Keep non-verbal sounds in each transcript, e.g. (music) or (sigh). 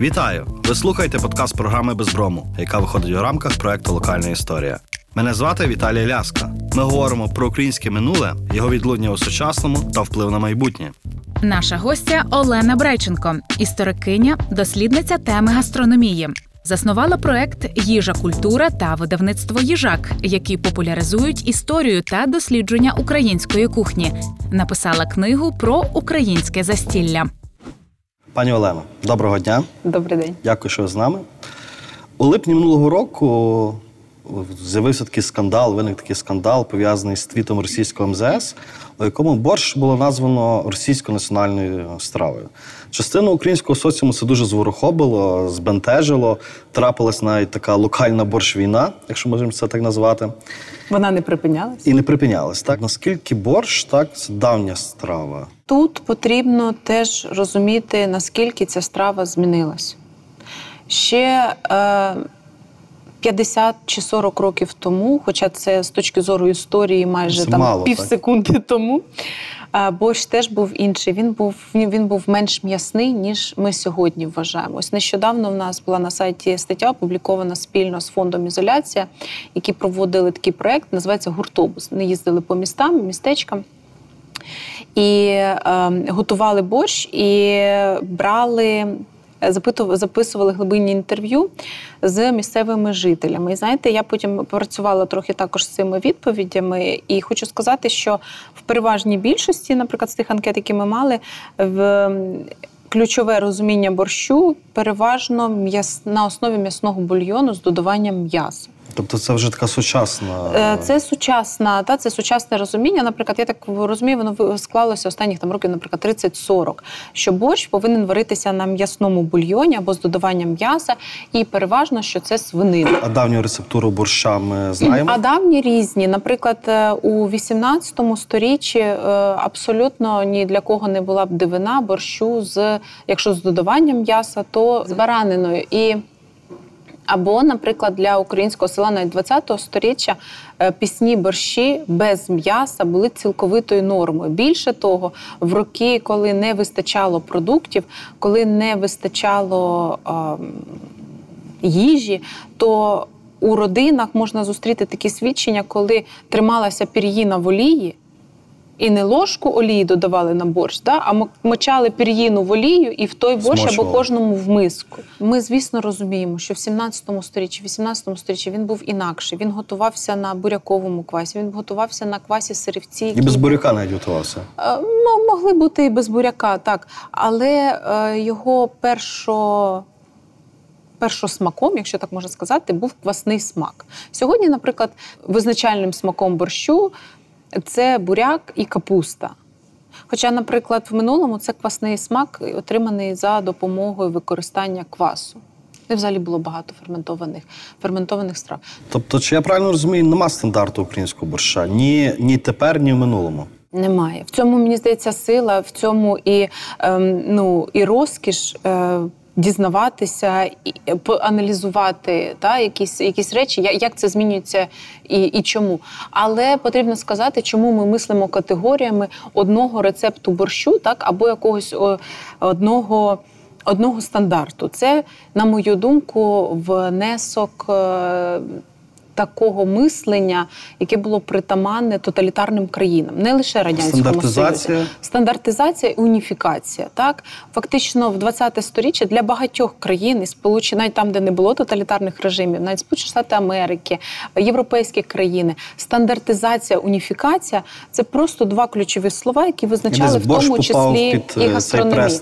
Вітаю! Ви слухаєте подкаст програми Безброму, яка виходить у рамках проекту Локальна історія. Мене звати Віталій Ляска. Ми говоримо про українське минуле, його відлуння у сучасному та вплив на майбутнє. Наша гостя Олена Брайченко, історикиня, дослідниця теми гастрономії. Заснувала проект Їжа культура та видавництво їжак, які популяризують історію та дослідження української кухні. Написала книгу про українське застілля. Пані Олено, доброго дня. Добрий день. Дякую, що ви з нами. У липні минулого року з'явився такий скандал, виник такий скандал, пов'язаний з твітом російського МЗС, у якому борщ було названо російською національною стравою. Частину українського соціуму це дуже зворохобило, збентежило. Трапилась навіть така локальна борщ-війна, якщо можемо це так назвати, Вона не припинялась. і не припинялась. Так наскільки борщ, так це давня страва. Тут потрібно теж розуміти, наскільки ця страва змінилась. Ще е, 50 чи 40 років тому, хоча це з точки зору історії майже Це там мало, пів так. секунди (laughs) тому. Борщ теж був інший. Він був він був менш м'ясний, ніж ми сьогодні вважаємо. Ось нещодавно в нас була на сайті стаття опублікована спільно з фондом Ізоляція, які проводили такий проект, називається Гуртобус. Вони їздили по містам, містечкам і е, готували борщ і брали. Записували глибинні інтерв'ю з місцевими жителями. І знаєте, я потім працювала трохи також з цими відповідями, і хочу сказати, що в переважній більшості, наприклад, з тих анкет, які ми мали, в ключове розуміння борщу переважно на основі м'ясного бульйону з додаванням м'яса. Тобто це вже така сучасна. Е, Це сучасна, та це сучасне розуміння. Наприклад, я так розумію, воно склалося останніх там років, наприклад, 30-40, що борщ повинен варитися на м'ясному бульйоні або з додаванням м'яса, і переважно, що це свинина. А давню рецептуру борща ми знаємо. А давні різні. Наприклад, е, у 18 сторіччі е, абсолютно ні для кого не була б дивина борщу з, якщо з додаванням м'яса, то з бараниною. І або, наприклад, для українського села навіть 20-го сторіччя е, пісні борщі без м'яса були цілковитою нормою. Більше того, в роки, коли не вистачало продуктів, коли не вистачало ем, їжі, то у родинах можна зустріти такі свідчення, коли трималася пір'їна в олії. І не ложку олії додавали на борщ, да? а мочали пір'їну в олію і в той борщ або кожному в миску. Ми, звісно, розуміємо, що в 17 сторіччі, 18 сторіччі він був інакший. Він готувався на буряковому квасі, він готувався на квасі сирівці. І без буряка навіть готувався. Мо- Могли бути і без буряка, так. Але е, його першо. Першосмаком, якщо так можна сказати, був квасний смак. Сьогодні, наприклад, визначальним смаком борщу це буряк і капуста. Хоча, наприклад, в минулому це квасний смак, отриманий за допомогою використання квасу. І взагалі було багато ферментованих, ферментованих страв. Тобто, чи я правильно розумію, нема стандарту українського борща ні, ні тепер, ні в минулому. Немає. В цьому, мені здається, сила, в цьому і, ем, ну, і розкіш. Е, Дізнаватися і е, поаналізувати та, якісь, якісь речі, як це змінюється і, і чому. Але потрібно сказати, чому ми мислимо категоріями одного рецепту борщу, так, або якогось одного, одного стандарту. Це, на мою думку, внесок. Е, Такого мислення, яке було притаманне тоталітарним країнам, не лише радянському Стандартизація. Союзі. Стандартизація і уніфікація. Так фактично в 20-те сторіччя для багатьох країн, і сполучені навіть там, де не було тоталітарних режимів, навіть Сполучені Штати Америки, європейські країни, стандартизація, уніфікація це просто два ключові слова, які визначали десь в тому числі під, е, і цей гастрономію.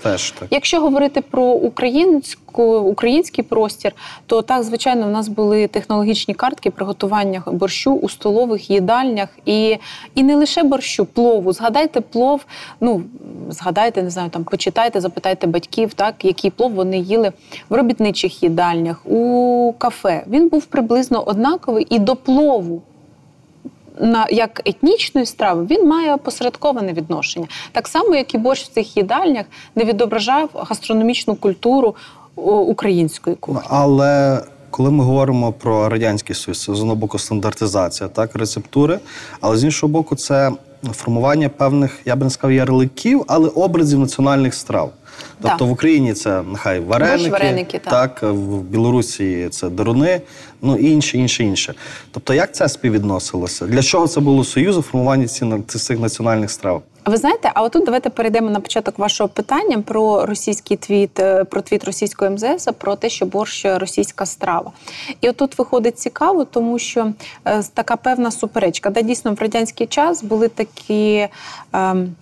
Якщо говорити про українську український простір, то так звичайно в нас були технологічні картки приготування борщу у столових їдальнях і, і не лише борщу, плову. Згадайте плов. Ну згадайте, не знаю, там почитайте, запитайте батьків, так який плов вони їли в робітничих їдальнях, у кафе. Він був приблизно однаковий і до плову на як етнічної страви він має посередковане відношення, так само як і борщ в цих їдальнях не відображав гастрономічну культуру української кухні. Але коли ми говоримо про радянський союз, це з одного боку стандартизація, так, рецептури, але з іншого боку, це формування певних, я би не сказав, ярликів, але образів національних страв. Тобто в Україні це нехай вареники, вареники, так. так. в Білорусі це деруни, ну і інше, інше, інше. Тобто, як це співвідносилося? Для чого це було союзу формування цих національних страв? Ви знаєте, а отут давайте перейдемо на початок вашого питання про російський твіт, е, про твіт російського МЗС, про те, що борщ російська страва. І отут виходить цікаво, тому що е, така певна суперечка. Да, дійсно, в радянський час були такі. ем,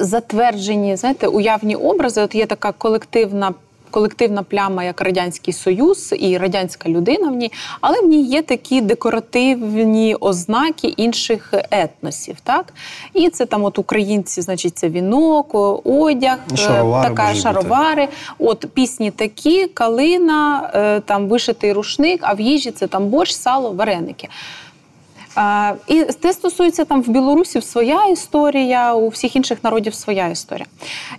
затверджені, знаєте, уявні образи. От є така колективна. Колективна пляма, як радянський союз і радянська людина в ній, але в ній є такі декоративні ознаки інших етносів. Так і це там, от українці, значить, це вінок, одяг, е, Шаровари така можуть бути. От пісні такі, калина, е, там вишитий рушник, а в їжі це там борщ, сало, вареники. І це стосується там в Білорусі своя історія, у всіх інших народів своя історія.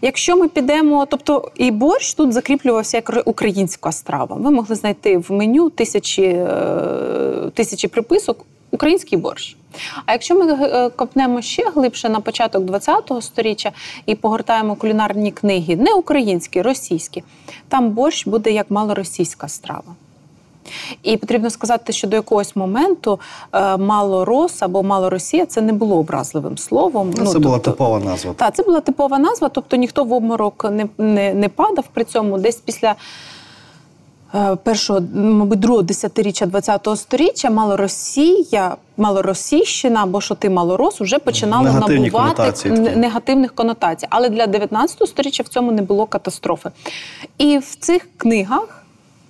Якщо ми підемо, тобто і борщ тут закріплювався як українська страва. Ви могли знайти в меню тисячі, е, тисячі приписок український борщ. А якщо ми е, копнемо ще глибше на початок ХХ століття і погортаємо кулінарні книги, не українські, російські, там борщ буде як малоросійська страва. І потрібно сказати, що до якогось моменту е, малорос або малоросія це не було образливим словом. Ну, це була тобто- типова назва. Так, це була типова назва, тобто ніхто в обморок не, не, не падав при цьому. Десь після е, першого, мабуть, другого десятиріччя ХХ століття малоросія, малоросійщина або що ти малорос вже починало Негативні набувати конотації негативних конотацій. Але для 19 століття в цьому не було катастрофи. І в цих книгах.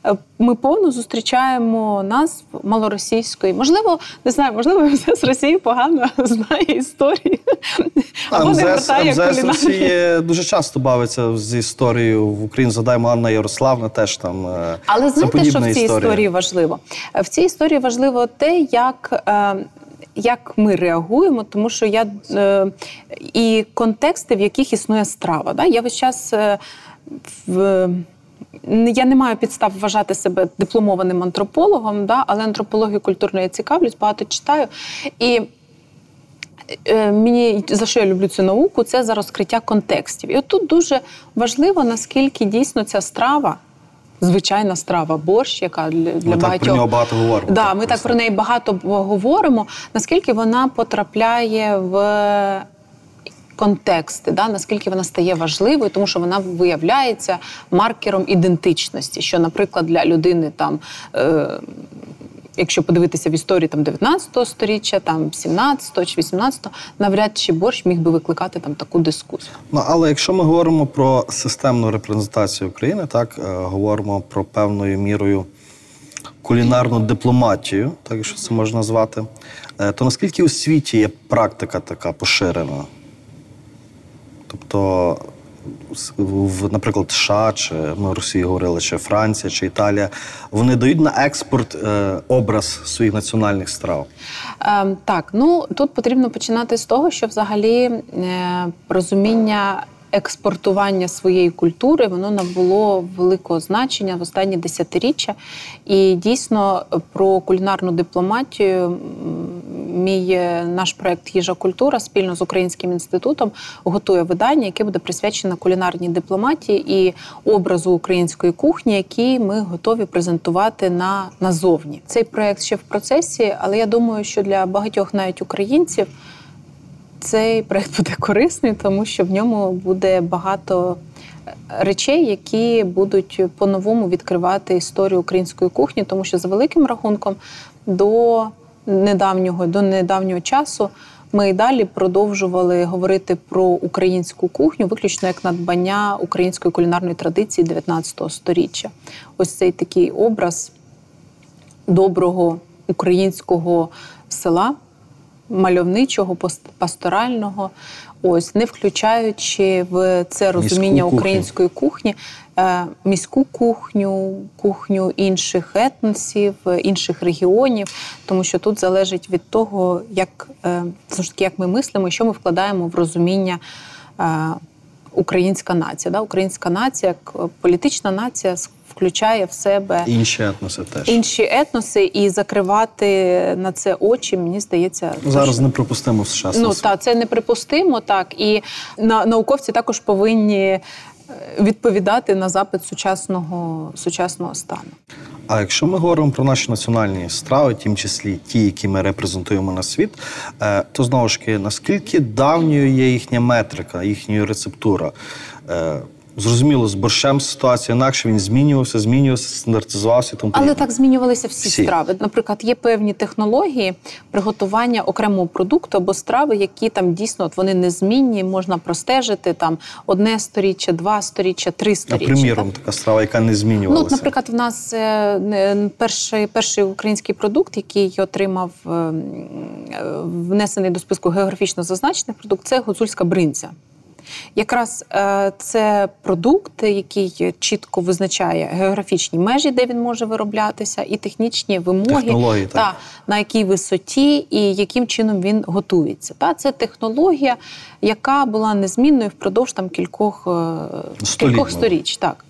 Е, Ми повно зустрічаємо назв малоросійської. Можливо, не знаю, можливо, (laughs) МЗС Росії погано знає історії. А МЗС, МЗС. Росії дуже часто бавиться з історією в Україні. Згадаємо Анна Ярославна теж там. е, Але знаєте, що в цій історія. історії важливо? В цій історії важливо те, як. е, Як ми реагуємо, тому що я е, і контексти, в яких існує страва. Да? Я весь час е, в. Я не маю підстав вважати себе дипломованим антропологом, да? але антропологію культурної цікавлюсь, багато читаю. І е, мені за що я люблю цю науку, це за розкриття контекстів. І от тут дуже важливо, наскільки дійсно ця страва, звичайна страва, борщ, яка для, для Ми так багатьох про нього багато говоримо. Да, так, ми так про неї багато говоримо. Наскільки вона потрапляє в контексти, да? наскільки вона стає важливою, тому що вона виявляється маркером ідентичності, що, наприклад, для людини там. Е- Якщо подивитися в історії там 19 століття, там 17 чи 18, навряд чи борщ міг би викликати там таку дискусію. Ну, але якщо ми говоримо про системну репрезентацію України, так е, говоримо про певною мірою кулінарну дипломатію, так якщо це можна назвати, е, то наскільки у світі є практика така поширена? Тобто, в, наприклад, США, чи ми в Росії говорили, чи Франція, чи Італія, вони дають на експорт е, образ своїх національних страв. Е, так, ну тут потрібно починати з того, що взагалі е, розуміння експортування своєї культури воно набуло великого значення в останні десятиріччя. І дійсно про кулінарну дипломатію мій е, наш проект Їжа культура спільно з Українським інститутом готує видання, яке буде присвячене кулінарній дипломатії і образу української кухні, який ми готові презентувати на назовні. Цей проект ще в процесі, але я думаю, що для багатьох навіть українців цей проект буде корисний, тому що в ньому буде багато е, речей, які будуть по-новому відкривати історію української кухні, тому що за великим рахунком до недавнього, до недавнього часу. Ми і далі продовжували говорити про українську кухню, виключно як надбання української кулінарної традиції 19 століття. Ось цей такий образ доброго українського села, мальовничого, пасторального, ось не включаючи в це розуміння кухню. української кухні, е, міську кухню, кухню інших етносів, е, інших регіонів, тому що тут залежить від того, як е, знову ж таки, як ми мислимо, що ми вкладаємо в розуміння. Українська нація, да? українська нація, як е, політична нація, включає в себе Інші етноси теж. інші етноси і закривати на це очі, мені здається, Зараз що... неприпустимо в США. Ну так, та це неприпустимо, так і на науковці також повинні відповідати на запит сучасного, сучасного стану. А якщо ми говоримо про наші національні страви, тім числі ті, які ми репрезентуємо на світ, е, то знову ж таки, наскільки давньою є їхня метрика, їхня рецептура? Зрозуміло, з борщем ситуація інакше, він змінювався, змінювався, стандартизувався тому Але так змінювалися всі, Всі. страви. Наприклад, є певні технології приготування окремого продукту або страви, які там дійсно от вони незмінні, можна простежити там одне сторіччя, два сторіччя, три А, сторіччя. приміром, так. така страва, яка не Ну, змінювалася. от, наприклад, в нас е, перший, перший український продукт, який отримав е, м, е, внесений до списку географічно зазначених продуктів, це гуцульська бринзя. Якраз е, це продукт, який чітко визначає географічні межі, де він може вироблятися, і технічні вимоги, Технології, так. на якій висоті і яким чином він готується. Та, це технологія, яка була незмінною впродовж там, кількох, е, кількох сторіч. Так.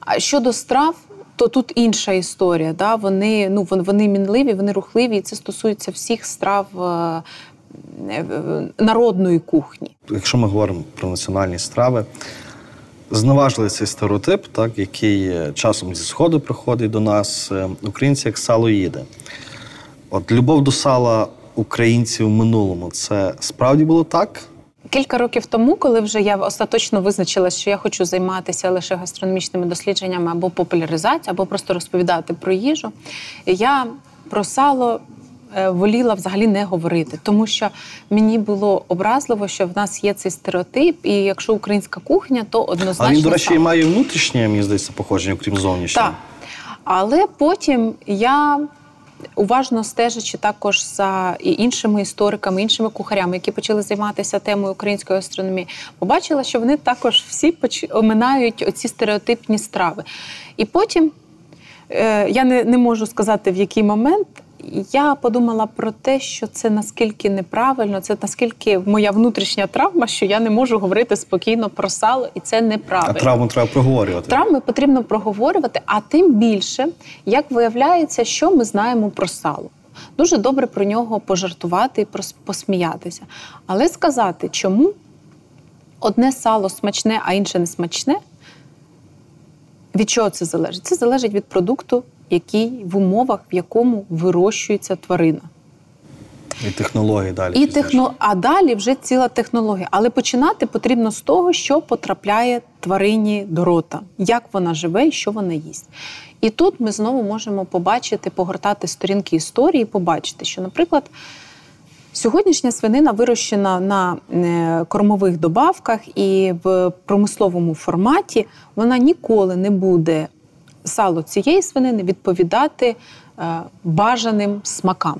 А щодо страв, то тут інша історія. Да? Вони, ну, вони мінливі, вони рухливі, і це стосується всіх страв е, народної кухні. якщо ми говоримо про національні страви, зневажили цей стереотип, так, який е, часом зі сходу приходить до нас, е, українці як сало їде. От любов до сала українців в минулому це справді було так? Кілька років тому, коли вже я остаточно визначила, що я хочу займатися лише гастрономічними дослідженнями або популяризацією, або просто розповідати про їжу, я про сало е, воліла взагалі не говорити, тому що мені було образливо, що в нас є цей стереотип, і якщо українська кухня, то однозначно. Але він, до речі, і має внутрішнє, мені здається, походження, окрім зовнішнього. Так. Але потім я. Уважно стежачи також за і іншими істориками, іншими кухарями, які почали займатися темою української гастрономії, побачила, що вони також всі оминають оці стереотипні страви. І потім е, я не, не можу сказати в який момент. Я подумала про те, що це наскільки неправильно, це наскільки моя внутрішня травма, що я не можу говорити спокійно про сало, і це А неправильно. травму треба проговорювати. Травми потрібно проговорювати, а тим більше, як виявляється, що ми знаємо про сало. Дуже добре про нього пожартувати і посміятися. Але сказати, чому одне сало смачне, а інше не смачне, від чого це залежить? Це залежить від продукту, який в умовах, в якому вирощується тварина. І технології далі. І техно... А далі вже ціла технологія. Але починати потрібно з того, що потрапляє тварині до рота, як вона живе і що вона їсть. І тут ми знову можемо побачити, погортати сторінки історії, побачити, що, наприклад, Сьогоднішня свинина вирощена на е, кормових добавках і в промисловому форматі вона ніколи не буде сало цієї свинини відповідати е, бажаним смакам.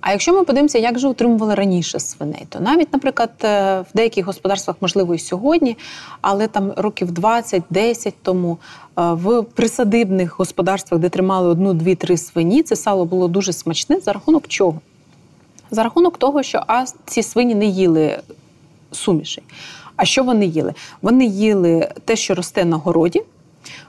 А якщо ми подивимося, як же утримували раніше свиней, то навіть, наприклад, е, в деяких господарствах, можливо, і сьогодні, але там років 20-10 тому е, в присадибних господарствах, де тримали одну, дві, три свині, це сало було дуже смачне за рахунок чого? За рахунок того, що а ці свині не їли суміші. А що вони їли? Вони їли те, що росте на городі.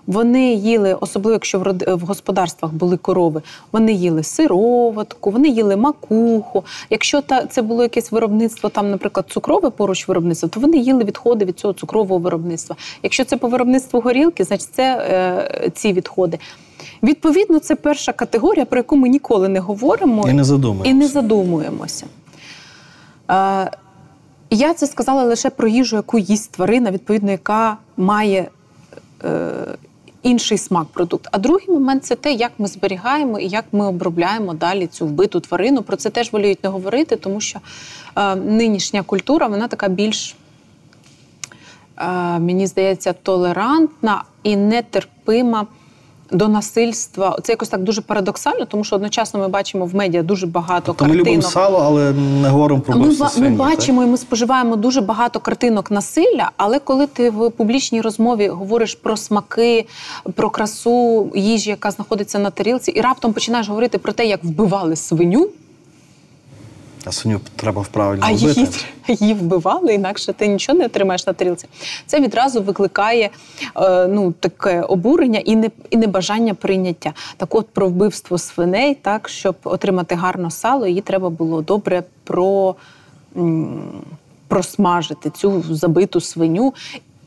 Вони їли, особливо якщо в господарствах були корови, вони їли сироватку, вони їли макуху. Якщо та це було якесь виробництво, там, наприклад, цукрове поруч виробництва, то вони їли відходи від цього цукрового виробництва. Якщо це по виробництву горілки, значить це е, ці відходи. Відповідно, це перша категорія, про яку ми ніколи не говоримо І не задумуємося. і не задумуємося. Е, я це сказала лише про їжу, яку їсть тварина, відповідно, яка має інший смак продукт. А другий момент це те, як ми зберігаємо і як ми обробляємо далі цю вбиту тварину. Про це теж воліють не говорити, тому що е, нинішня культура вона така більш, е, мені здається, толерантна і нетерпима. До насильства це якось так дуже парадоксально, тому що одночасно ми бачимо в медіа дуже багато Тобто ми любимо сало, але не говоримо про Ми, ми свині, так? бачимо і ми споживаємо дуже багато картинок насилля, але коли ти в публічній розмові говориш про смаки, про красу їжі, яка знаходиться на тарілці, і раптом починаєш говорити про те, як вбивали свиню, А свиню треба правильно а вбити. її, її вбивали, інакше ти нічого не отримаєш на тарілці. Це відразу викликає е, ну, таке обурення і, не, і небажання прийняття. Так от про вбивство свиней, так, щоб отримати гарне сало, її треба було добре про, м, просмажити цю забиту свиню.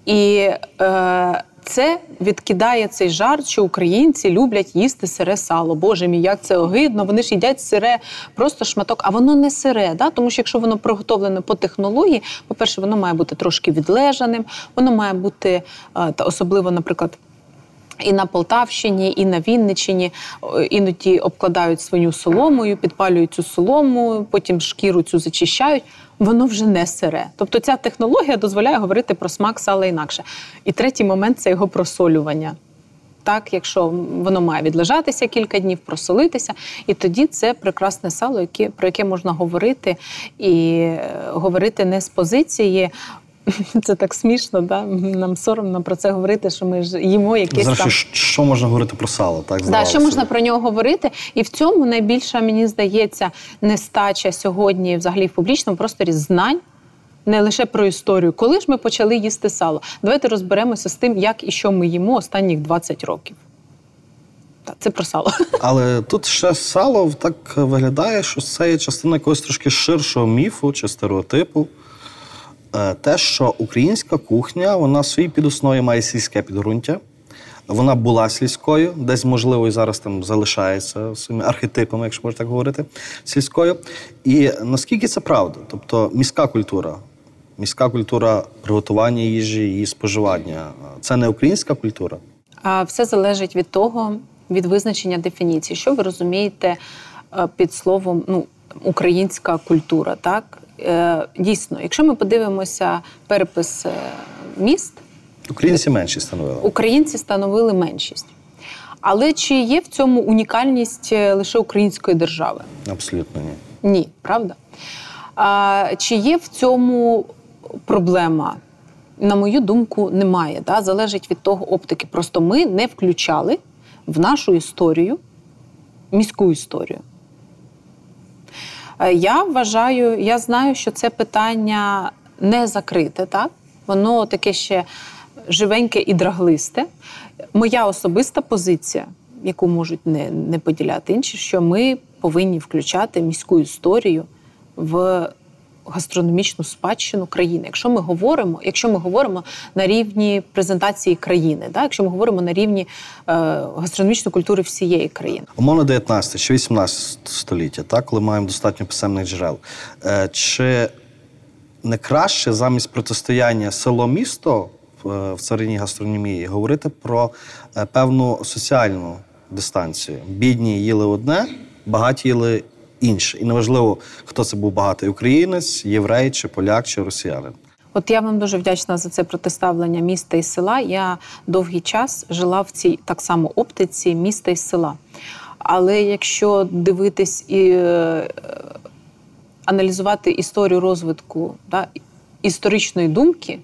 І е, це відкидає цей жарт, що українці люблять їсти сире сало. Боже мій, як це огидно. Вони ж їдять сире, просто шматок, а воно не сире. Да? Тому що якщо воно приготовлене по технології, по-перше, воно має бути трошки відлежаним, воно має бути е, та особливо, наприклад. І на Полтавщині, і на Вінниччині е, іноді обкладають свиню соломою, підпалюють цю солому, потім шкіру цю зачищають. Воно вже не сире. Тобто ця технологія дозволяє говорити про смак сала інакше. І третій момент це його просолювання. Так, якщо воно має відлежатися кілька днів, просолитися, і тоді це прекрасне сало, яке, про яке можна говорити, і е, говорити не з позиції. (laughs) Це так смішно, да? нам соромно про це говорити, що ми ж їмо якесь Зрештою, там. що- що можна говорити про сало? Так, Да, що можна про нього говорити? І в цьому найбільша, мені здається, нестача сьогодні, взагалі в публічному просторі знань. Не лише про історію. Коли ж ми почали їсти сало? Давайте розберемося з тим, як і що ми їмо останніх 20 років. Так, це про сало. (laughs) Але тут ще сало так виглядає, що це є частина якогось трошки ширшого міфу чи стереотипу. Е, Те, що українська кухня, вона в своїй підоснові має сільське підґрунтя. Вона була сільською, десь, можливо, і зараз там залишається своїми архетипами, якщо можна так говорити, сільською. І наскільки це правда? Тобто міська культура, міська культура приготування їжі, її споживання це не українська культура. А все залежить від того, від визначення дефініції. Що ви розумієте е, під словом ну, українська культура? Так? Е, Дійсно, якщо ми подивимося перепис е, міст, Українці менші становили. українці становили меншість. Але чи є в цьому унікальність е, лише української держави? Абсолютно ні. Ні, правда? А, чи є в цьому проблема? На мою думку, немає. Да? Залежить від того оптики. Просто ми не включали в нашу історію міську історію. Е, Я вважаю, я знаю, що це питання не закрите, так? Воно таке ще живеньке і драглисте. Моя особиста позиція, яку можуть не, не поділяти інші, що ми повинні включати міську історію в гастрономічну спадщину країни. Якщо ми говоримо, якщо ми говоримо на рівні презентації країни, да? якщо ми говоримо на рівні е, гастрономічної культури всієї країни. Умовно 19 чи 18 століття, так, коли маємо достатньо писемних джерел. Е, Чи не краще замість протистояння село-місто в, е, в царині гастрономії говорити про е, певну соціальну дистанцію? Бідні їли одне, багаті їли інше. І неважливо, хто це був багатий українець, єврей, чи поляк, чи росіянин. От я вам дуже вдячна за це протиставлення міста і села. Я довгий час жила в цій так само оптиці міста і села. Але якщо дивитись і е, аналізувати історію розвитку да, історичної думки,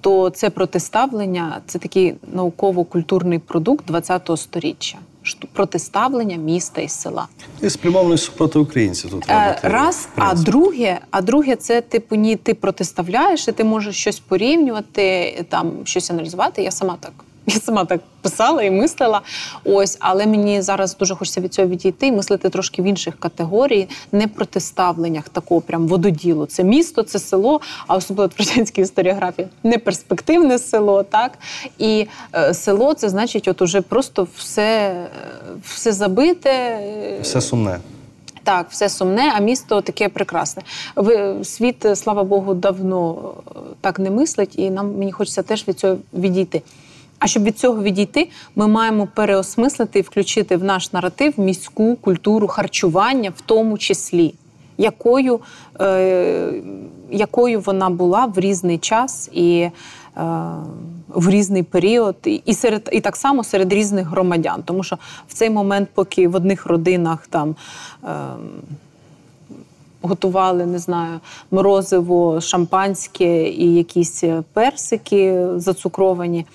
то це протиставлення це такий науково-культурний продукт ХХ століття. Шту- Протиставлення міста і села. І спрямований супроти українців тут Е. Раз, а друге, а друге, це типу ні, ти протиставляєш, і ти можеш щось порівнювати, там щось аналізувати. Я сама так. Я сама так писала і мислила. Ось, але мені зараз дуже хочеться від цього відійти і мислити трошки в інших категорій, не протиставленнях такого прям вододілу. Це місто, це село, а особливо в радянській історіографії не перспективне село, так і е, село це значить, от уже просто все, е, все забите. е, Все сумне. так, все сумне, а місто таке прекрасне. Ви світ, слава Богу, давно е, так не мислить, і нам мені хочеться теж від цього відійти. А щоб від цього відійти, ми маємо переосмислити і включити в наш наратив міську культуру харчування, в тому числі, якою, е, якою вона була в різний час і е, в різний період, і, серед і так само серед різних громадян. Тому що в цей момент, поки в одних родинах там. Е, Готували, не знаю, морозиво, шампанське і якісь персики зацукровані.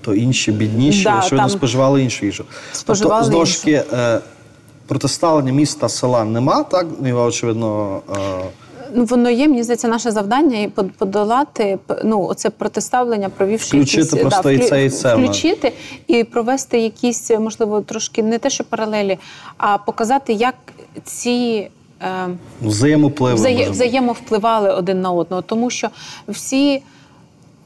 То інші бідніші, Да, очевидно, там споживали іншу їжу. споживали тобто, знову ж таки, е, протиставлення міста села нема, так? Ну, Його, очевидно, е, Ну, воно є, мені здається, наше завдання і подолати ну, оце протиставлення, провівши Включити якісь, просто і це, і це включити і провести якісь, можливо, трошки не те, що паралелі, а показати, як ці. Е, взаємопливи. взає, взаємовпливали один на одного, тому що всі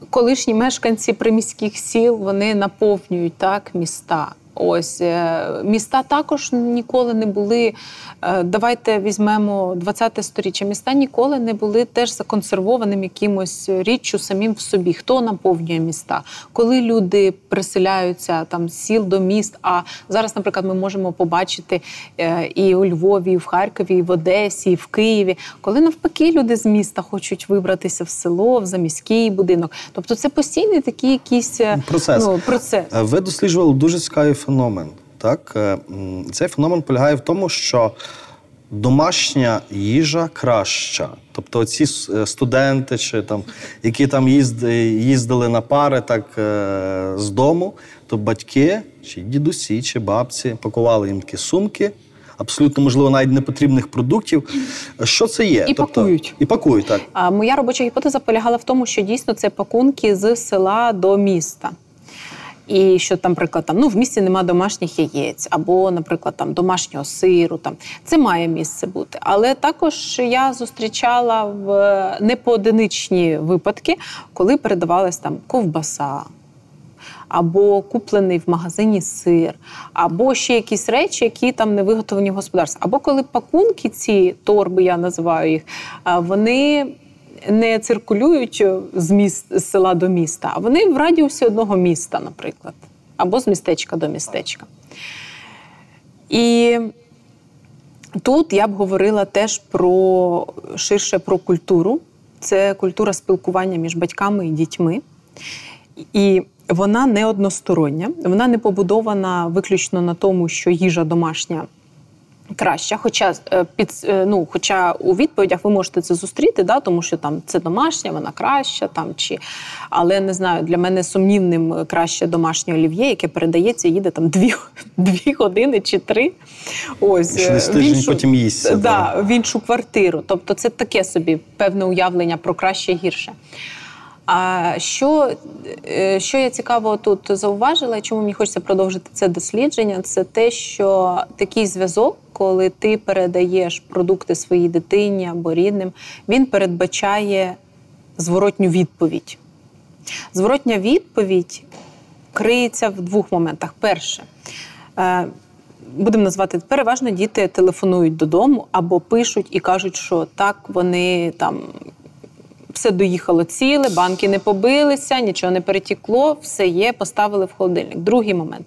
колишні мешканці приміських сіл вони наповнюють так міста. Ось е, міста також ніколи не були. е, Давайте візьмемо 20-те сторіччя. Міста ніколи не були теж законсервованим якимось річчю самим в собі. Хто наповнює міста? Коли люди приселяються там з сіл до міст. А зараз, наприклад, ми можемо побачити е, і у Львові, і в Харкові, і в Одесі, і в Києві, коли навпаки люди з міста хочуть вибратися в село, в заміський будинок. Тобто це постійний такий якийсь Процес. Ну, процес. Ви досліджували дуже цікавий феномен. Так? Е, Цей феномен полягає в тому, що домашня їжа краща. Тобто ці студенти, чи там, які там їзд- їздили на пари так, е, з дому, то батьки, чи дідусі, чи бабці пакували їм такі сумки. Абсолютно, можливо, навіть непотрібних продуктів. Що це є? І пакують. І пакують, так. А моя робоча гіпотеза полягала в тому, що дійсно це пакунки з села до міста. І що там, наприклад, там ну в місті нема домашніх яєць, або, наприклад, там домашнього сиру. Там це має місце бути. Але також я зустрічала в непоодиничні випадки, коли передавалась там ковбаса. Або куплений в магазині сир, або ще якісь речі, які там не виготовлені в господарстві. Або коли пакунки, ці торби, я називаю їх, вони не циркулюють з міст з села до міста, а вони в радіусі одного міста, наприклад, або з містечка до містечка. І тут я б говорила теж про ширше про культуру. Це культура спілкування між батьками і дітьми. І вона не одностороння, вона не побудована виключно на тому, що їжа домашня краща. Хоча е, під е, ну, хоча у відповідях ви можете це зустріти, да, тому що там це домашня, вона краща, там чи але не знаю, для мене сумнівним е, краще домашнє олів'є, яке передається, їде там дві, (laughs) дві години чи три. Ось тиждень іншу- потім їсться, Да, в іншу квартиру. Тобто, це таке собі певне уявлення про краще гірше. А що, е, що я цікаво тут зауважила, чому мені хочеться продовжити це дослідження, це те, що такий зв'язок, коли ти передаєш продукти своїй дитині або рідним, він передбачає зворотню відповідь. Зворотня відповідь криється в двох моментах. Перше, е, будемо назвати переважно діти телефонують додому або пишуть і кажуть, що так вони там. Все доїхало ціле, банки не побилися, нічого не перетікло, все є, поставили в холодильник. Другий момент.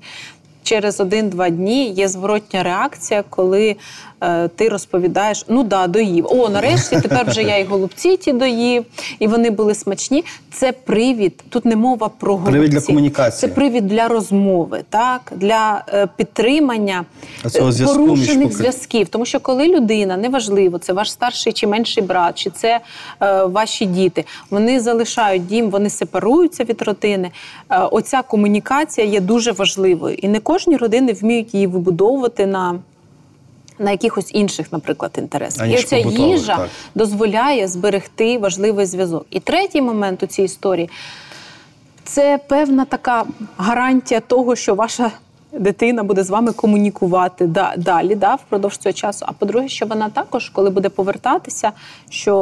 Через один-два дні є зворотня реакція, коли е, ти розповідаєш: ну да, доїв. О, нарешті тепер вже я і голубці ті доїв, і вони були смачні. Це привід. Тут не мова про голубці. Привід для комунікації. Це привід для розмови, так для е, підтримання цього е, зв'язку порушених зв'язків. Тому що коли людина, неважливо, це ваш старший чи менший брат, чи це е, ваші діти, вони залишають дім, вони сепаруються від родини. Е, оця комунікація є дуже важливою, і не кожні родини вміють її вибудовувати на. На якихось інших, наприклад, інтересах. Аніж і побутових, їжа так. дозволяє зберегти важливий зв'язок. І третій момент у цій історії це певна така гарантія того, що ваша дитина буде з вами комунікувати да- далі, да, впродовж цього часу. А по-друге, що вона також, коли буде повертатися, що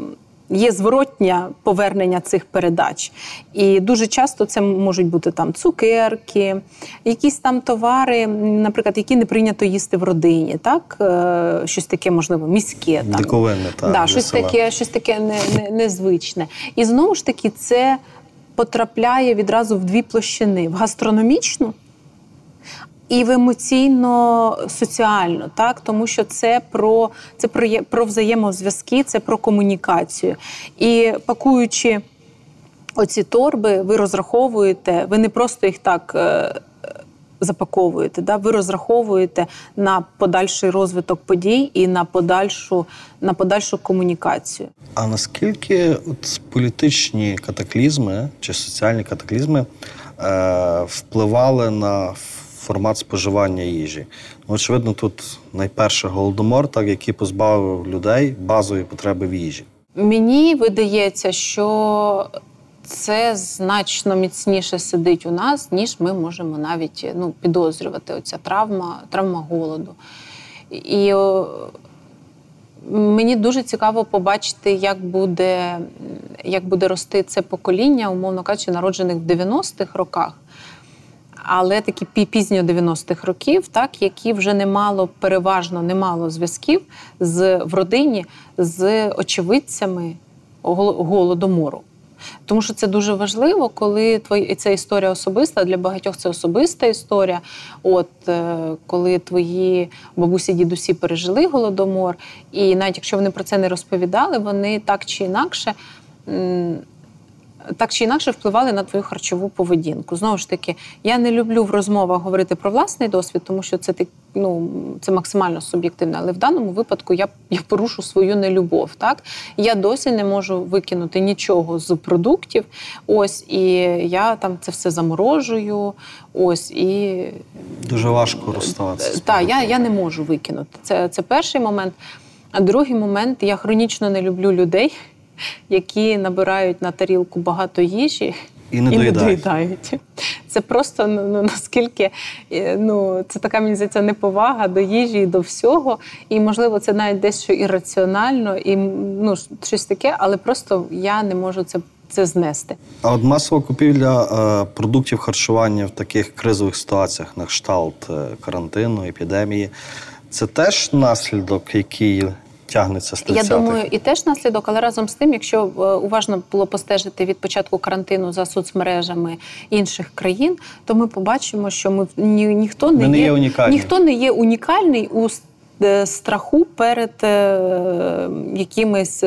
е, є зворотнє повернення цих передач. І дуже часто це можуть бути там цукерки, якісь там товари, наприклад, які не прийнято їсти в родині, так? Е, щось таке, можливо, міське. Там. Диковинне, так, да, щось села. таке, щось таке не, не, незвичне. І знову ж таки, це потрапляє відразу в дві площини: в гастрономічну і в емоційно-соціальну, так тому що це про це про, про взаємозв'язки, це про комунікацію. І пакуючи оці торби, ви розраховуєте, ви не просто їх так. е, Запаковуєте, да? ви розраховуєте на подальший розвиток подій і на подальшу, на подальшу комунікацію. А наскільки от політичні катаклізми чи соціальні катаклізми е, впливали на формат споживання їжі? Очевидно, тут найперше голодомор, так, який позбавив людей базової потреби в їжі. Мені видається, що це значно міцніше сидить у нас, ніж ми можемо навіть ну, підозрювати. Оця травма, травма голоду. І Мені дуже цікаво побачити, як буде, як буде рости це покоління, умовно кажучи, народжених в 90-х роках. Але такі пізньо 90-х років, так, які вже не мало, переважно не мало зв'язків з, в родині з очевидцями голодомору. Тому що це дуже важливо, коли твої це історія особиста. Для багатьох це особиста історія. От е, коли твої бабусі, дідусі пережили голодомор, і навіть якщо вони про це не розповідали, вони так чи інакше. Так чи інакше впливали на твою харчову поведінку. Знову ж таки, я не люблю в розмовах говорити про власний досвід, тому що це ну, це максимально суб'єктивно. Але в даному випадку я, я порушу свою нелюбов. Так? Я досі не можу викинути нічого з продуктів. Ось, і я там це все заморожую. Ось, і Дуже важко розставатися. так, я, я не можу викинути. Це, це перший момент. А другий момент я хронічно не люблю людей, які набирають на тарілку багато їжі. І не доїдають. доїдають. Це просто ну, ну, наскільки е, ну, це така мені здається, неповага до їжі і до всього. І, можливо, це навіть дещо ірраціонально, і ну, щось таке, але просто я не можу це, це знести. А от масова купівля е, продуктів харчування в таких кризових ситуаціях, на кшталт е, карантину, епідемії, це теж наслідок, який тягнеться з 30-х? Я думаю, і теж наслідок, але разом з тим, якщо е, уважно було постежити від початку карантину за соцмережами інших країн, то ми побачимо, що ми ні, ніхто не, Ми не є унікальні. ніхто не є унікальний у е, страху перед е, якимись.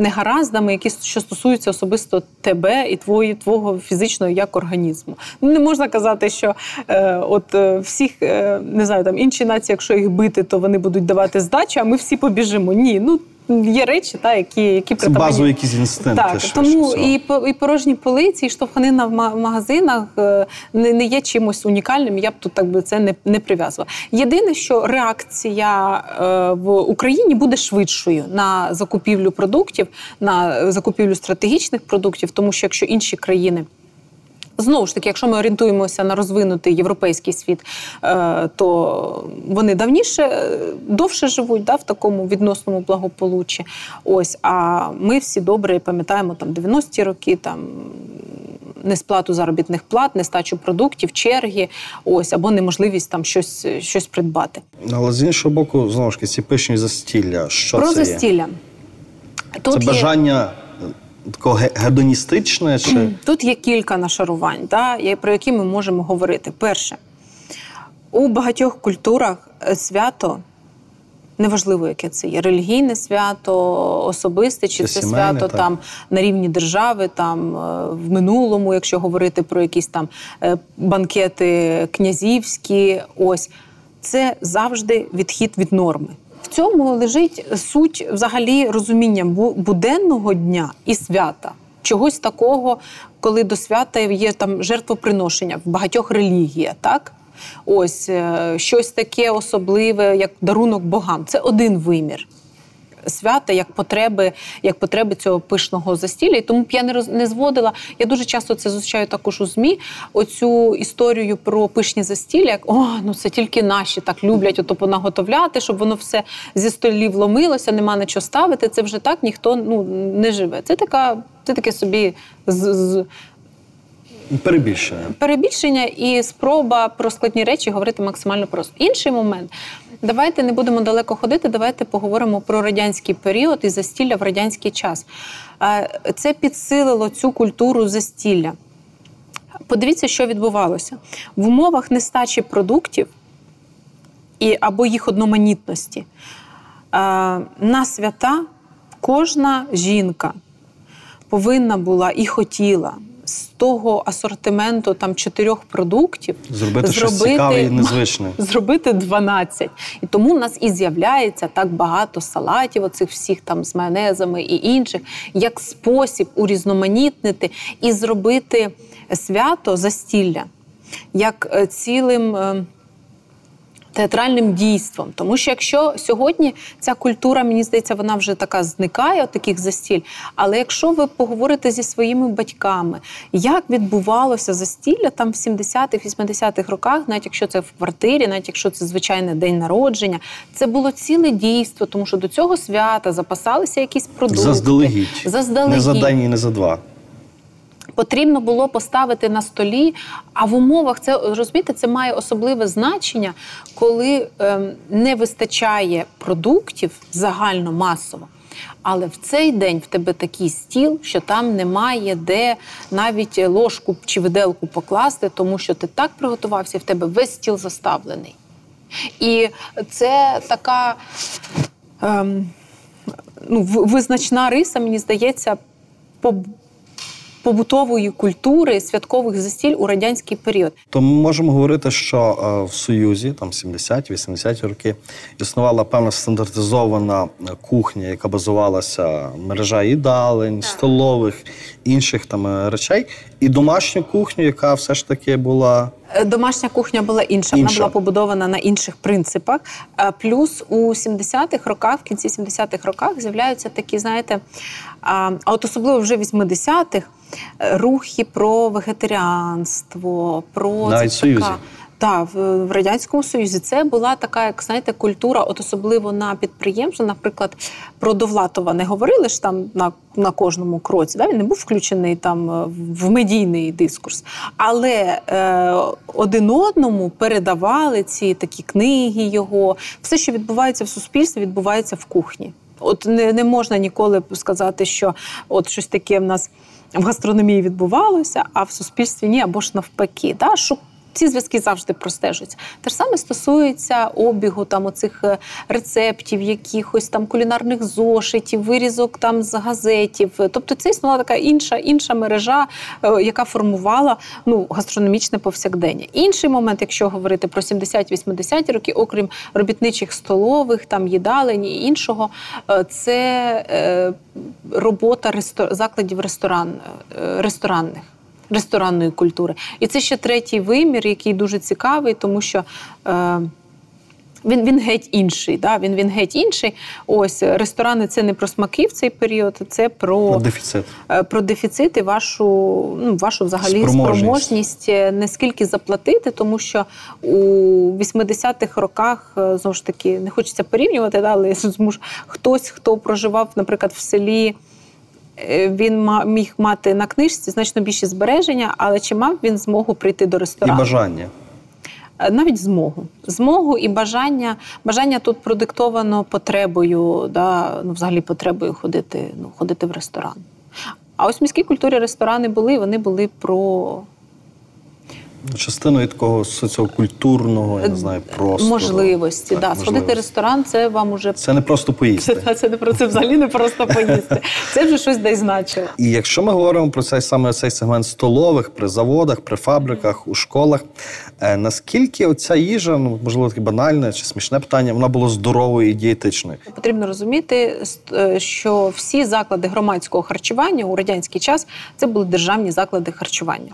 Негараздами, які що стосуються особисто тебе і твої, твого фізичного як організму. Ну, не можна казати, що е, от е, всіх е, не знаю, там інші нації, якщо їх бити, то вони будуть давати здачу, а ми всі побіжимо. Ні, ну є речі, та, які, які Це базові якісь інстинкти. так, швидше тому всього. і, і порожні полиці, і штовханина в магазинах е, не, не є чимось унікальним. Я б тут так би це не, не прив'язувала. Єдине, що реакція е, в Україні буде швидшою на закупівлю продуктів, на закупівлю стратегічних продуктів, тому що якщо інші країни. Знову ж таки, якщо ми орієнтуємося на розвинутий європейський світ, е, то вони давніше, е, довше живуть да, в такому відносному благополуччі. Ось, а ми всі добре пам'ятаємо там 90-ті роки, там несплату заробітних плат, нестачу продуктів, черги, ось, або неможливість там щось, щось придбати. Але з іншого боку, знову ж таки, ці пишні застілля. Що Про це є? Тут Це є- бажання такого гедоністичне чи Тут є кілька нашарувань, да, про які ми можемо говорити. Перше, у багатьох культурах е, свято. Неважливо, яке це є релігійне свято, особисте, чи Чи це сімейне, свято так. там на рівні держави, там е, в минулому, якщо говорити про якісь там е, банкети князівські, ось це завжди відхід від норми. В цьому лежить суть взагалі розуміння буденного дня і свята. Чогось такого, коли до свята є там жертвоприношення в багатьох релігіях, так? Ось е, щось таке особливе, як дарунок богам. Це один вимір свята як потреби, як потреби цього пишного застілля. І тому б я не роз не зводила. Я дуже часто це зустрічаю також у змі. Оцю історію про пишні застілля, як о, ну це тільки наші так люблять ото понаготовляти, щоб воно все зі столів ломилося, нема на що ставити. Це вже так ніхто ну не живе. Це така, це таке собі з. з перебільшення? перебільшення і спроба про складні речі говорити максимально просто. Інший момент. Давайте не будемо далеко ходити. Давайте поговоримо про радянський період і застілля в радянський час. Це підсилило цю культуру застілля. Подивіться, що відбувалося в умовах нестачі продуктів і або їх одноманітності. На свята кожна жінка повинна була і хотіла з того асортименту там чотирьох продуктів Зробити щось цікаве і незвичне. Зробити 12. І тому в нас і з'являється так багато салатів, оцих всіх там з майонезами і інших, як спосіб урізноманітнити і зробити свято застілля, як е, цілим. Театральним дійством. Тому що якщо сьогодні ця культура, мені здається, вона вже така зникає, от таких застіль. Але якщо ви поговорите зі своїми батьками, як відбувалося застілля там в 70-х, 80-х роках, навіть якщо це в квартирі, навіть якщо це звичайний день народження, це було ціле дійство, тому що до цього свята запасалися якісь продукти. Заздалегідь. Заздалегідь. Не за день і не за два. Потрібно було поставити на столі, а в умовах це розумієте, це має особливе значення, коли ем, не вистачає продуктів загально масово. Але в цей день в тебе такий стіл, що там немає де навіть ложку чи виделку покласти, тому що ти так приготувався, і в тебе весь стіл заставлений. І це така ем, ну, визначна риса, мені здається, побутової культури святкових застіль у радянський період. То ми можемо говорити, що е, в Союзі, там 70-80 роки, існувала певна стандартизована е, кухня, яка базувалася мережа їдалень, столових, інших там е, речей, і домашню кухню, яка все ж таки була Домашня кухня була інша, Інша. вона була побудована на інших принципах. Плюс у 70-х роках, в кінці 70-х роках, з'являються такі, знаєте, а а от особливо вже в 80-х е, рухи про вегетаріанство, про Навіть це така- Так, в, в радянському союзі це була така, як знаєте, культура, от особливо на підприємстві. Наприклад, про Довлатова не говорили ж там на, на кожному кроці. Да? Він не був включений там е, в медійний дискурс. Але е, один одному передавали ці такі книги його. Все, що відбувається в суспільстві, відбувається в кухні. От не, не можна ніколи сказати, що от щось таке в нас в гастрономії відбувалося, а в суспільстві ні, або ж навпаки. Да? Ці зв'язки завжди простежуються. Те ж саме стосується обігу там оцих е, рецептів, якихось там кулінарних зошитів, вирізок там з газетів. Тобто це існувала така інша, інша мережа, е, яка формувала ну, гастрономічне повсякдення. Інший момент, якщо говорити про 70-80 роки, окрім робітничих столових, там їдалень і іншого, е, це робота закладів ресторан... ресторанних ресторанної культури. І це ще третій вимір, який дуже цікавий, тому що. Е, він, він геть інший. Да? Він, він геть інший. Ось ресторани це не про смаки в цей період, це про, дефіцит. е, про дефіцит і вашу, ну, вашу взагалі Спроможність. спроможність е, не скільки заплатити, тому що у 80-х роках е, знову ж таки не хочеться порівнювати, да, але я змушу, хтось, хто проживав, наприклад, в селі. Е, Він міг мати на книжці значно більше збереження, але чи мав він змогу прийти до І бажання. Е, навіть змогу. Змогу і бажання. Бажання тут продиктовано потребою, да, ну, взагалі потребою ходити, ну, ходити в ресторан. А ось в міській культурі ресторани були, вони були про Частиною такого соціокультурного, я не знаю, простору. можливості. Так, да. Сходити в ресторан це вам уже Це не просто поїсти. (laughs) це, це не про це взагалі не просто поїсти. (laughs) Це вже щось десь значило. І якщо ми говоримо про цей саме цей сегмент столових при заводах, при фабриках, у школах, е, наскільки оця їжа, ну можливо, таке банальне чи смішне питання, вона була здоровою і дієтичною? Потрібно розуміти, е, що всі заклади громадського харчування у радянський час це були державні заклади харчування.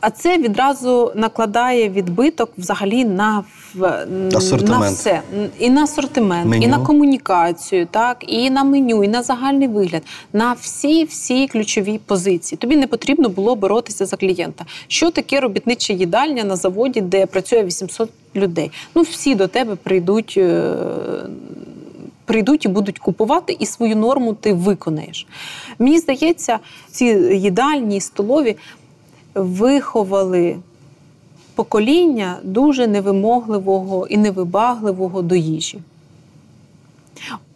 А це відразу накладає відбиток взагалі на, на все. І на асортимент, Меню. і на комунікацію, так, і на меню, і на загальний вигляд, на всі всі ключові позиції. Тобі не потрібно було боротися за клієнта. Що таке робітнича їдальня на заводі, де працює 800 людей? Ну, всі до тебе прийдуть. е, Прийдуть і будуть купувати, і свою норму ти виконаєш. Мені здається, ці їдальні столові виховали покоління дуже невимогливого і невибагливого до їжі.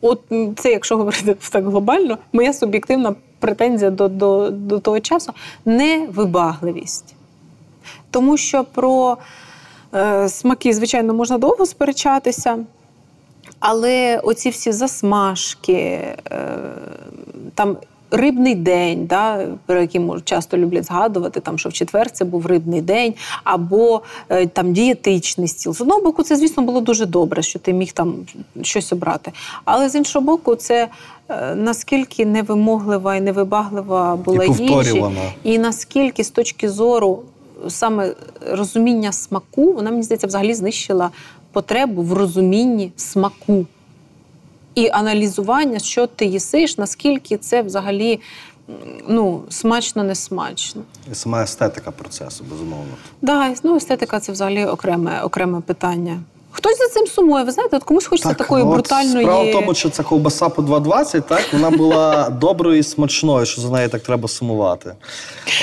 От це, якщо говорити (laughs) так глобально, моя суб'єктивна претензія до, до, до того часу невибагливість. Тому що про е, смаки, звичайно, можна довго сперечатися. Але оці всі засмажки, е, там рибний день, да, про який часто люблять згадувати, там, що в четвер це був рибний день, або е, там дієтичний стіл. З одного боку, це, звісно, було дуже добре, що ти міг там щось обрати. Але з іншого боку, це е, наскільки невимоглива і невибаглива була І їжа, і наскільки з точки зору саме розуміння смаку, вона мені здається, взагалі знищила потребу в розумінні смаку і аналізування, що ти їсиш, наскільки це взагалі ну, смачно, не смачно. І сама естетика процесу, безумовно. Да, ну естетика це взагалі окреме, окреме питання. Хтось за цим сумує. Ви знаєте, от комусь хочеться такої от брутальної. Справа в тому, що ця ковбаса по 2,20, так, вона була (laughs) доброю і смачною, що за нею так треба сумувати.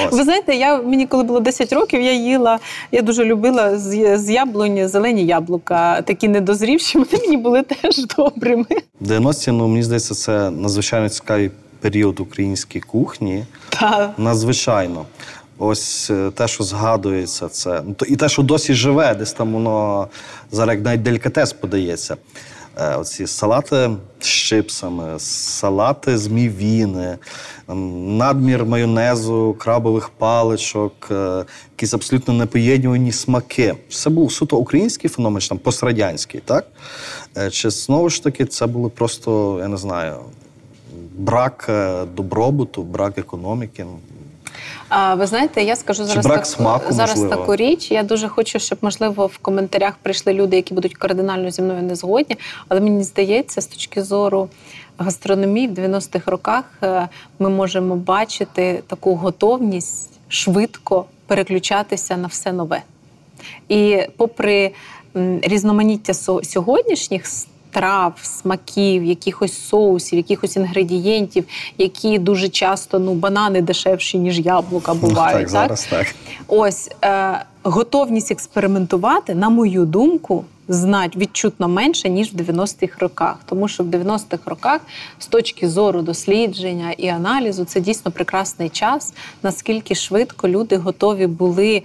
Ось. Ви знаєте, я мені коли було 10 років, я їла, я дуже любила з, з яблуні зелені яблука, такі недозрівші. Вони мені були (laughs) теж добрими. 90-ті, ну мені здається, це надзвичайно цікавий період української кухні. Та Надзвичайно. Ось е, те, що згадується, це ну, і те, що досі живе, десь там воно зараз як навіть делікатес подається. Е, Оці салати з чипсами, салати з мівіни, надмір майонезу, крабових паличок, е, якісь абсолютно непоєднувані смаки. Це був суто український феномен, чи там пострадянський, так? Чи знову ж таки це було просто, я не знаю, брак добробуту, брак економіки. А ви знаєте, я скажу зараз, брак так, смаку, зараз можливо? таку річ. Я дуже хочу, щоб можливо в коментарях прийшли люди, які будуть кардинально зі мною не згодні. Але мені здається, з точки зору гастрономії в 90-х роках е, ми можемо бачити таку готовність швидко переключатися на все нове. І попри різноманіття сьогоднішніх страв, смаків, якихось соусів, якихось інгредієнтів, які дуже часто ну банани дешевші ніж яблука Ну, бувають. так, зараз так. Ось е, готовність експериментувати, на мою думку, знать відчутно менше ніж в 90-х роках. Тому що в 90-х роках, з точки зору дослідження і аналізу, це дійсно прекрасний час, наскільки швидко люди готові були.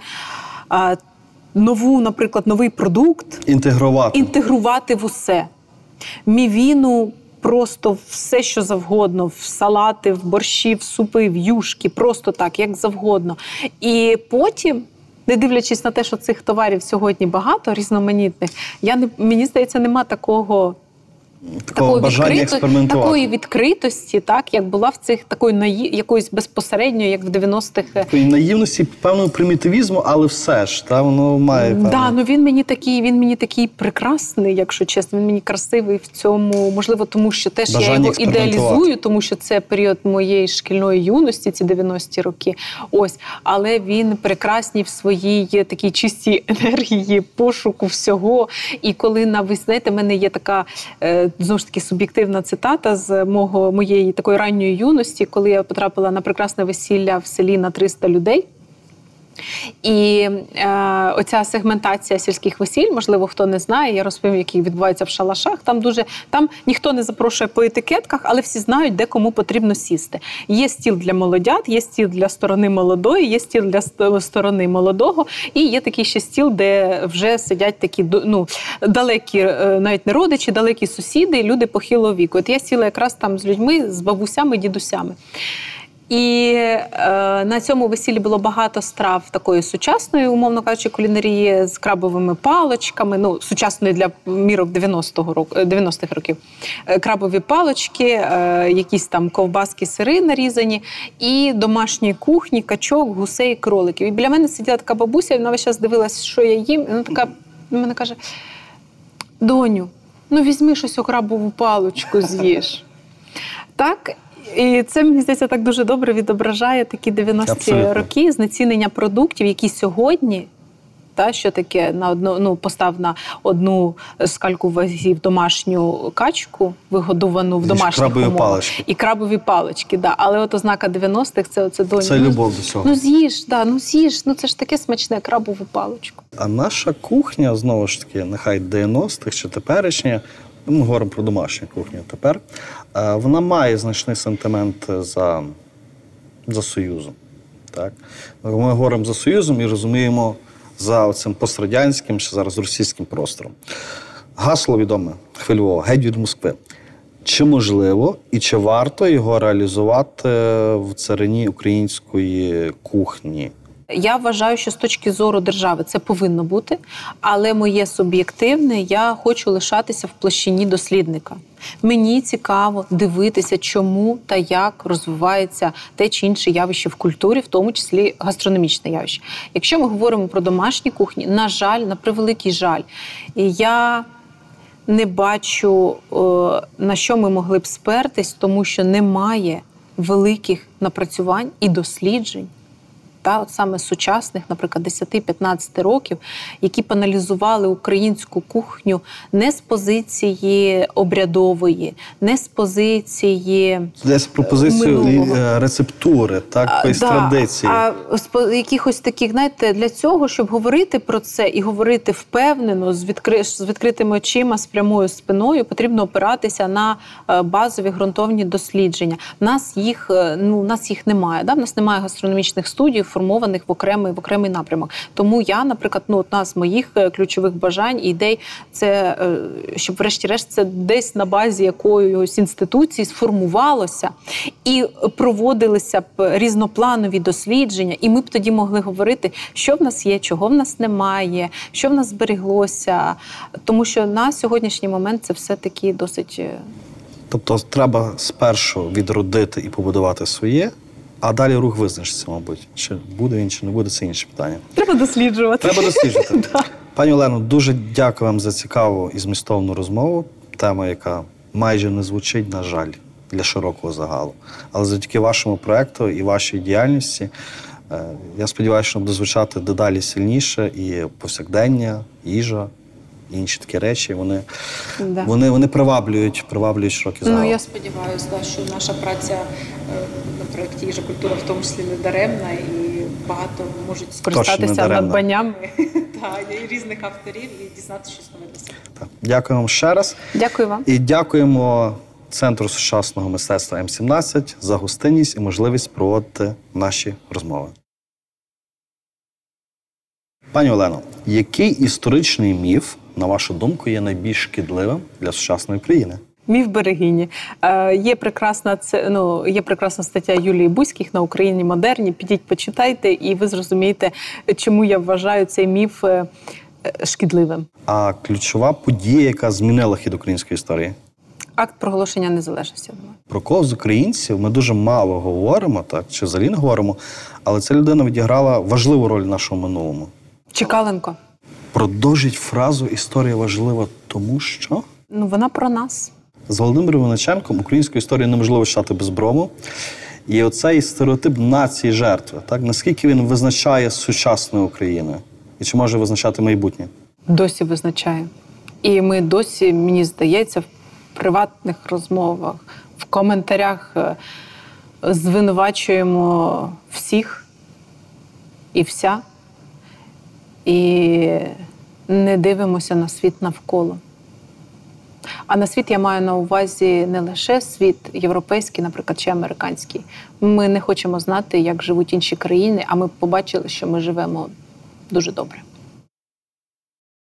е, Нову, наприклад, новий продукт Інтегрувати. інтегрувати в усе. Мівіну просто все, що завгодно, в салати, в борщі, в супи, в юшки, просто так, як завгодно. І потім. Не дивлячись на те, що цих товарів сьогодні багато різноманітних, я не мені здається, нема такого Такого бажання експериментувати. такої відкритості, так як була в цих такої наї... якоїсь безпосередньо, як в 90-х е, Такої наївності, певного примітивізму, але все ж та воно має певне. Да, ну він мені такий, він мені такий прекрасний, якщо чесно. Він мені красивий в цьому. Можливо, тому що теж я його ідеалізую, тому що це період моєї шкільної юності, ці 90-ті роки. Ось, але він прекрасний в своїй такій чистій (laughs) енергії, пошуку всього. І коли на ви знаєте, в мене є така е, знову ж таки суб'єктивна цитата з мого моєї такої ранньої юності, коли я потрапила на прекрасне весілля в селі на 300 людей. І е, оця сегментація сільських весіль, можливо, хто не знає, я розповім, які відбуваються в шалашах. Там дуже там ніхто не запрошує по етикетках, але всі знають, де кому потрібно сісти. Є стіл для молодят, є стіл для сторони молодої, є стіл для сторони молодого, і є такий ще стіл, де вже сидять такі ну, далекі, е, навіть не родичі, далекі сусіди, люди похилого віку. От я сіла якраз там з людьми, з бабусями, дідусями. І е, на цьому весіллі було багато страв такої сучасної, умовно кажучи, кулінарії з крабовими палочками, ну сучасної для мірок 90-го року, е, 90-х років. Е, Крабові палочки, е, якісь там ковбаски, сири нарізані, і домашньої кухні, качок, гусей, кроликів. І біля мене сиділа така бабуся, вона весь час дивилась, що я їм. Вона така мене каже: Доню, ну візьми щось у крабову палочку, з'їж. Так. І це мені здається так дуже добре відображає такі 90-ті Абсолютно. роки знецінення продуктів, які сьогодні. Та що таке на одну ну постав на одну скальку вазів домашню качку, вигодовану в домашніх крабові умовах. палички. і крабові палички. Да. Але от ознака 90-х це оце донь. Це любов до цього. Ну з'їж, да, ну з'їж, ну це ж таке смачне крабову паличку. А наша кухня, знову ж таки, нехай 90-х чи теперішня, ми говоримо про домашню кухню тепер, е, вона має значний сентимент за, за Союзом. Так? Ми говоримо за Союзом і розуміємо за цим пострадянським чи зараз російським простором. Гасло відоме хвильове, геть від Москви. Чи можливо і чи варто його реалізувати в царині української кухні? Я вважаю, що з точки зору держави це повинно бути, але моє суб'єктивне, я хочу лишатися в площині дослідника. Мені цікаво дивитися, чому та як розвивається те чи інше явище в культурі, в тому числі гастрономічне явище. Якщо ми говоримо про домашні кухні, на жаль, на превеликий жаль, я не бачу, е, на що ми могли б спертись, тому що немає великих напрацювань і досліджень. Та, от саме сучасних, наприклад, 10-15 років, які б аналізували українську кухню не з позиції обрядової, не з позиції Десь пропозицію е, рецептури, так, якоїсь да, традиції. А з якихось таких, знаєте, для цього, щоб говорити про це і говорити впевнено, з, відкри... з відкритими очима, з прямою спиною, потрібно опиратися на е, базові ґрунтовні дослідження. Нас їх е, ну, нас їх немає. Да? В нас немає гастрономічних студій, формованих в окремий в окремий напрямок. Тому я, наприклад, ну одна з моїх е, ключових бажань і ідей це е, щоб, врешті-решт, це десь на базі якоїсь інституції сформувалося і проводилися б різнопланові дослідження, і ми б тоді могли говорити, що в нас є, чого в нас немає, що в нас збереглося. Тому що на сьогоднішній момент це все таки досить. е, Тобто треба спершу відродити і побудувати своє, а далі рух визначиться, мабуть. Чи буде він, чи не буде, це інше питання. Треба досліджувати. Треба досліджувати. (laughs) Пані Олено, дуже дякую вам за цікаву і змістовну розмову. Тема, яка майже не звучить, на жаль, для широкого загалу. Але завдяки вашому проекту і вашій діяльності, е, я сподіваюся, що буде звучати дедалі сильніше і повсякдення, їжа, і інші такі речі. Вони, Да. вони, вони приваблюють, приваблюють широкий загал. Ну я сподіваюся, да, що наша праця на проєкті «Їжа культура в тому числі не даремна і багато можуть скористатися надбаннями. (laughs) та, різних авторів і дізнатися щось нове для себе. Так. Дякую вам ще раз. Дякую вам. І дякуємо Центру сучасного мистецтва М17 за гостинність і можливість проводити наші розмови. Пані Олено, який історичний міф, на вашу думку, є найбільш шкідливим для сучасної країни? Міф берегині. Е, є прекрасна це ну є прекрасна стаття Юлії Бузьких на Україні модерні. Підіть, почитайте, і ви зрозумієте, чому я вважаю цей міф е, шкідливим. А ключова подія, яка змінила хід української історії? Акт проголошення незалежності. Про кого з українців ми дуже мало говоримо, так чи взагалі не говоримо, але ця людина відіграла важливу роль в нашому минулому. Чекаленко. Продовжіть фразу Історія важлива, тому що. Ну вона про нас. З Володимиром Винниченком українську історію неможливо читати без брому. І оцей стереотип нації жертви, так наскільки він визначає сучасну Україну? І чи може визначати майбутнє? Досі визначає. І ми досі, мені здається, в приватних розмовах, в коментарях е, звинувачуємо всіх і вся, і не дивимося на світ навколо. А на світ я маю на увазі не лише світ європейський, наприклад, чи американський. Ми не хочемо знати, як живуть інші країни, а ми побачили, що ми живемо дуже добре.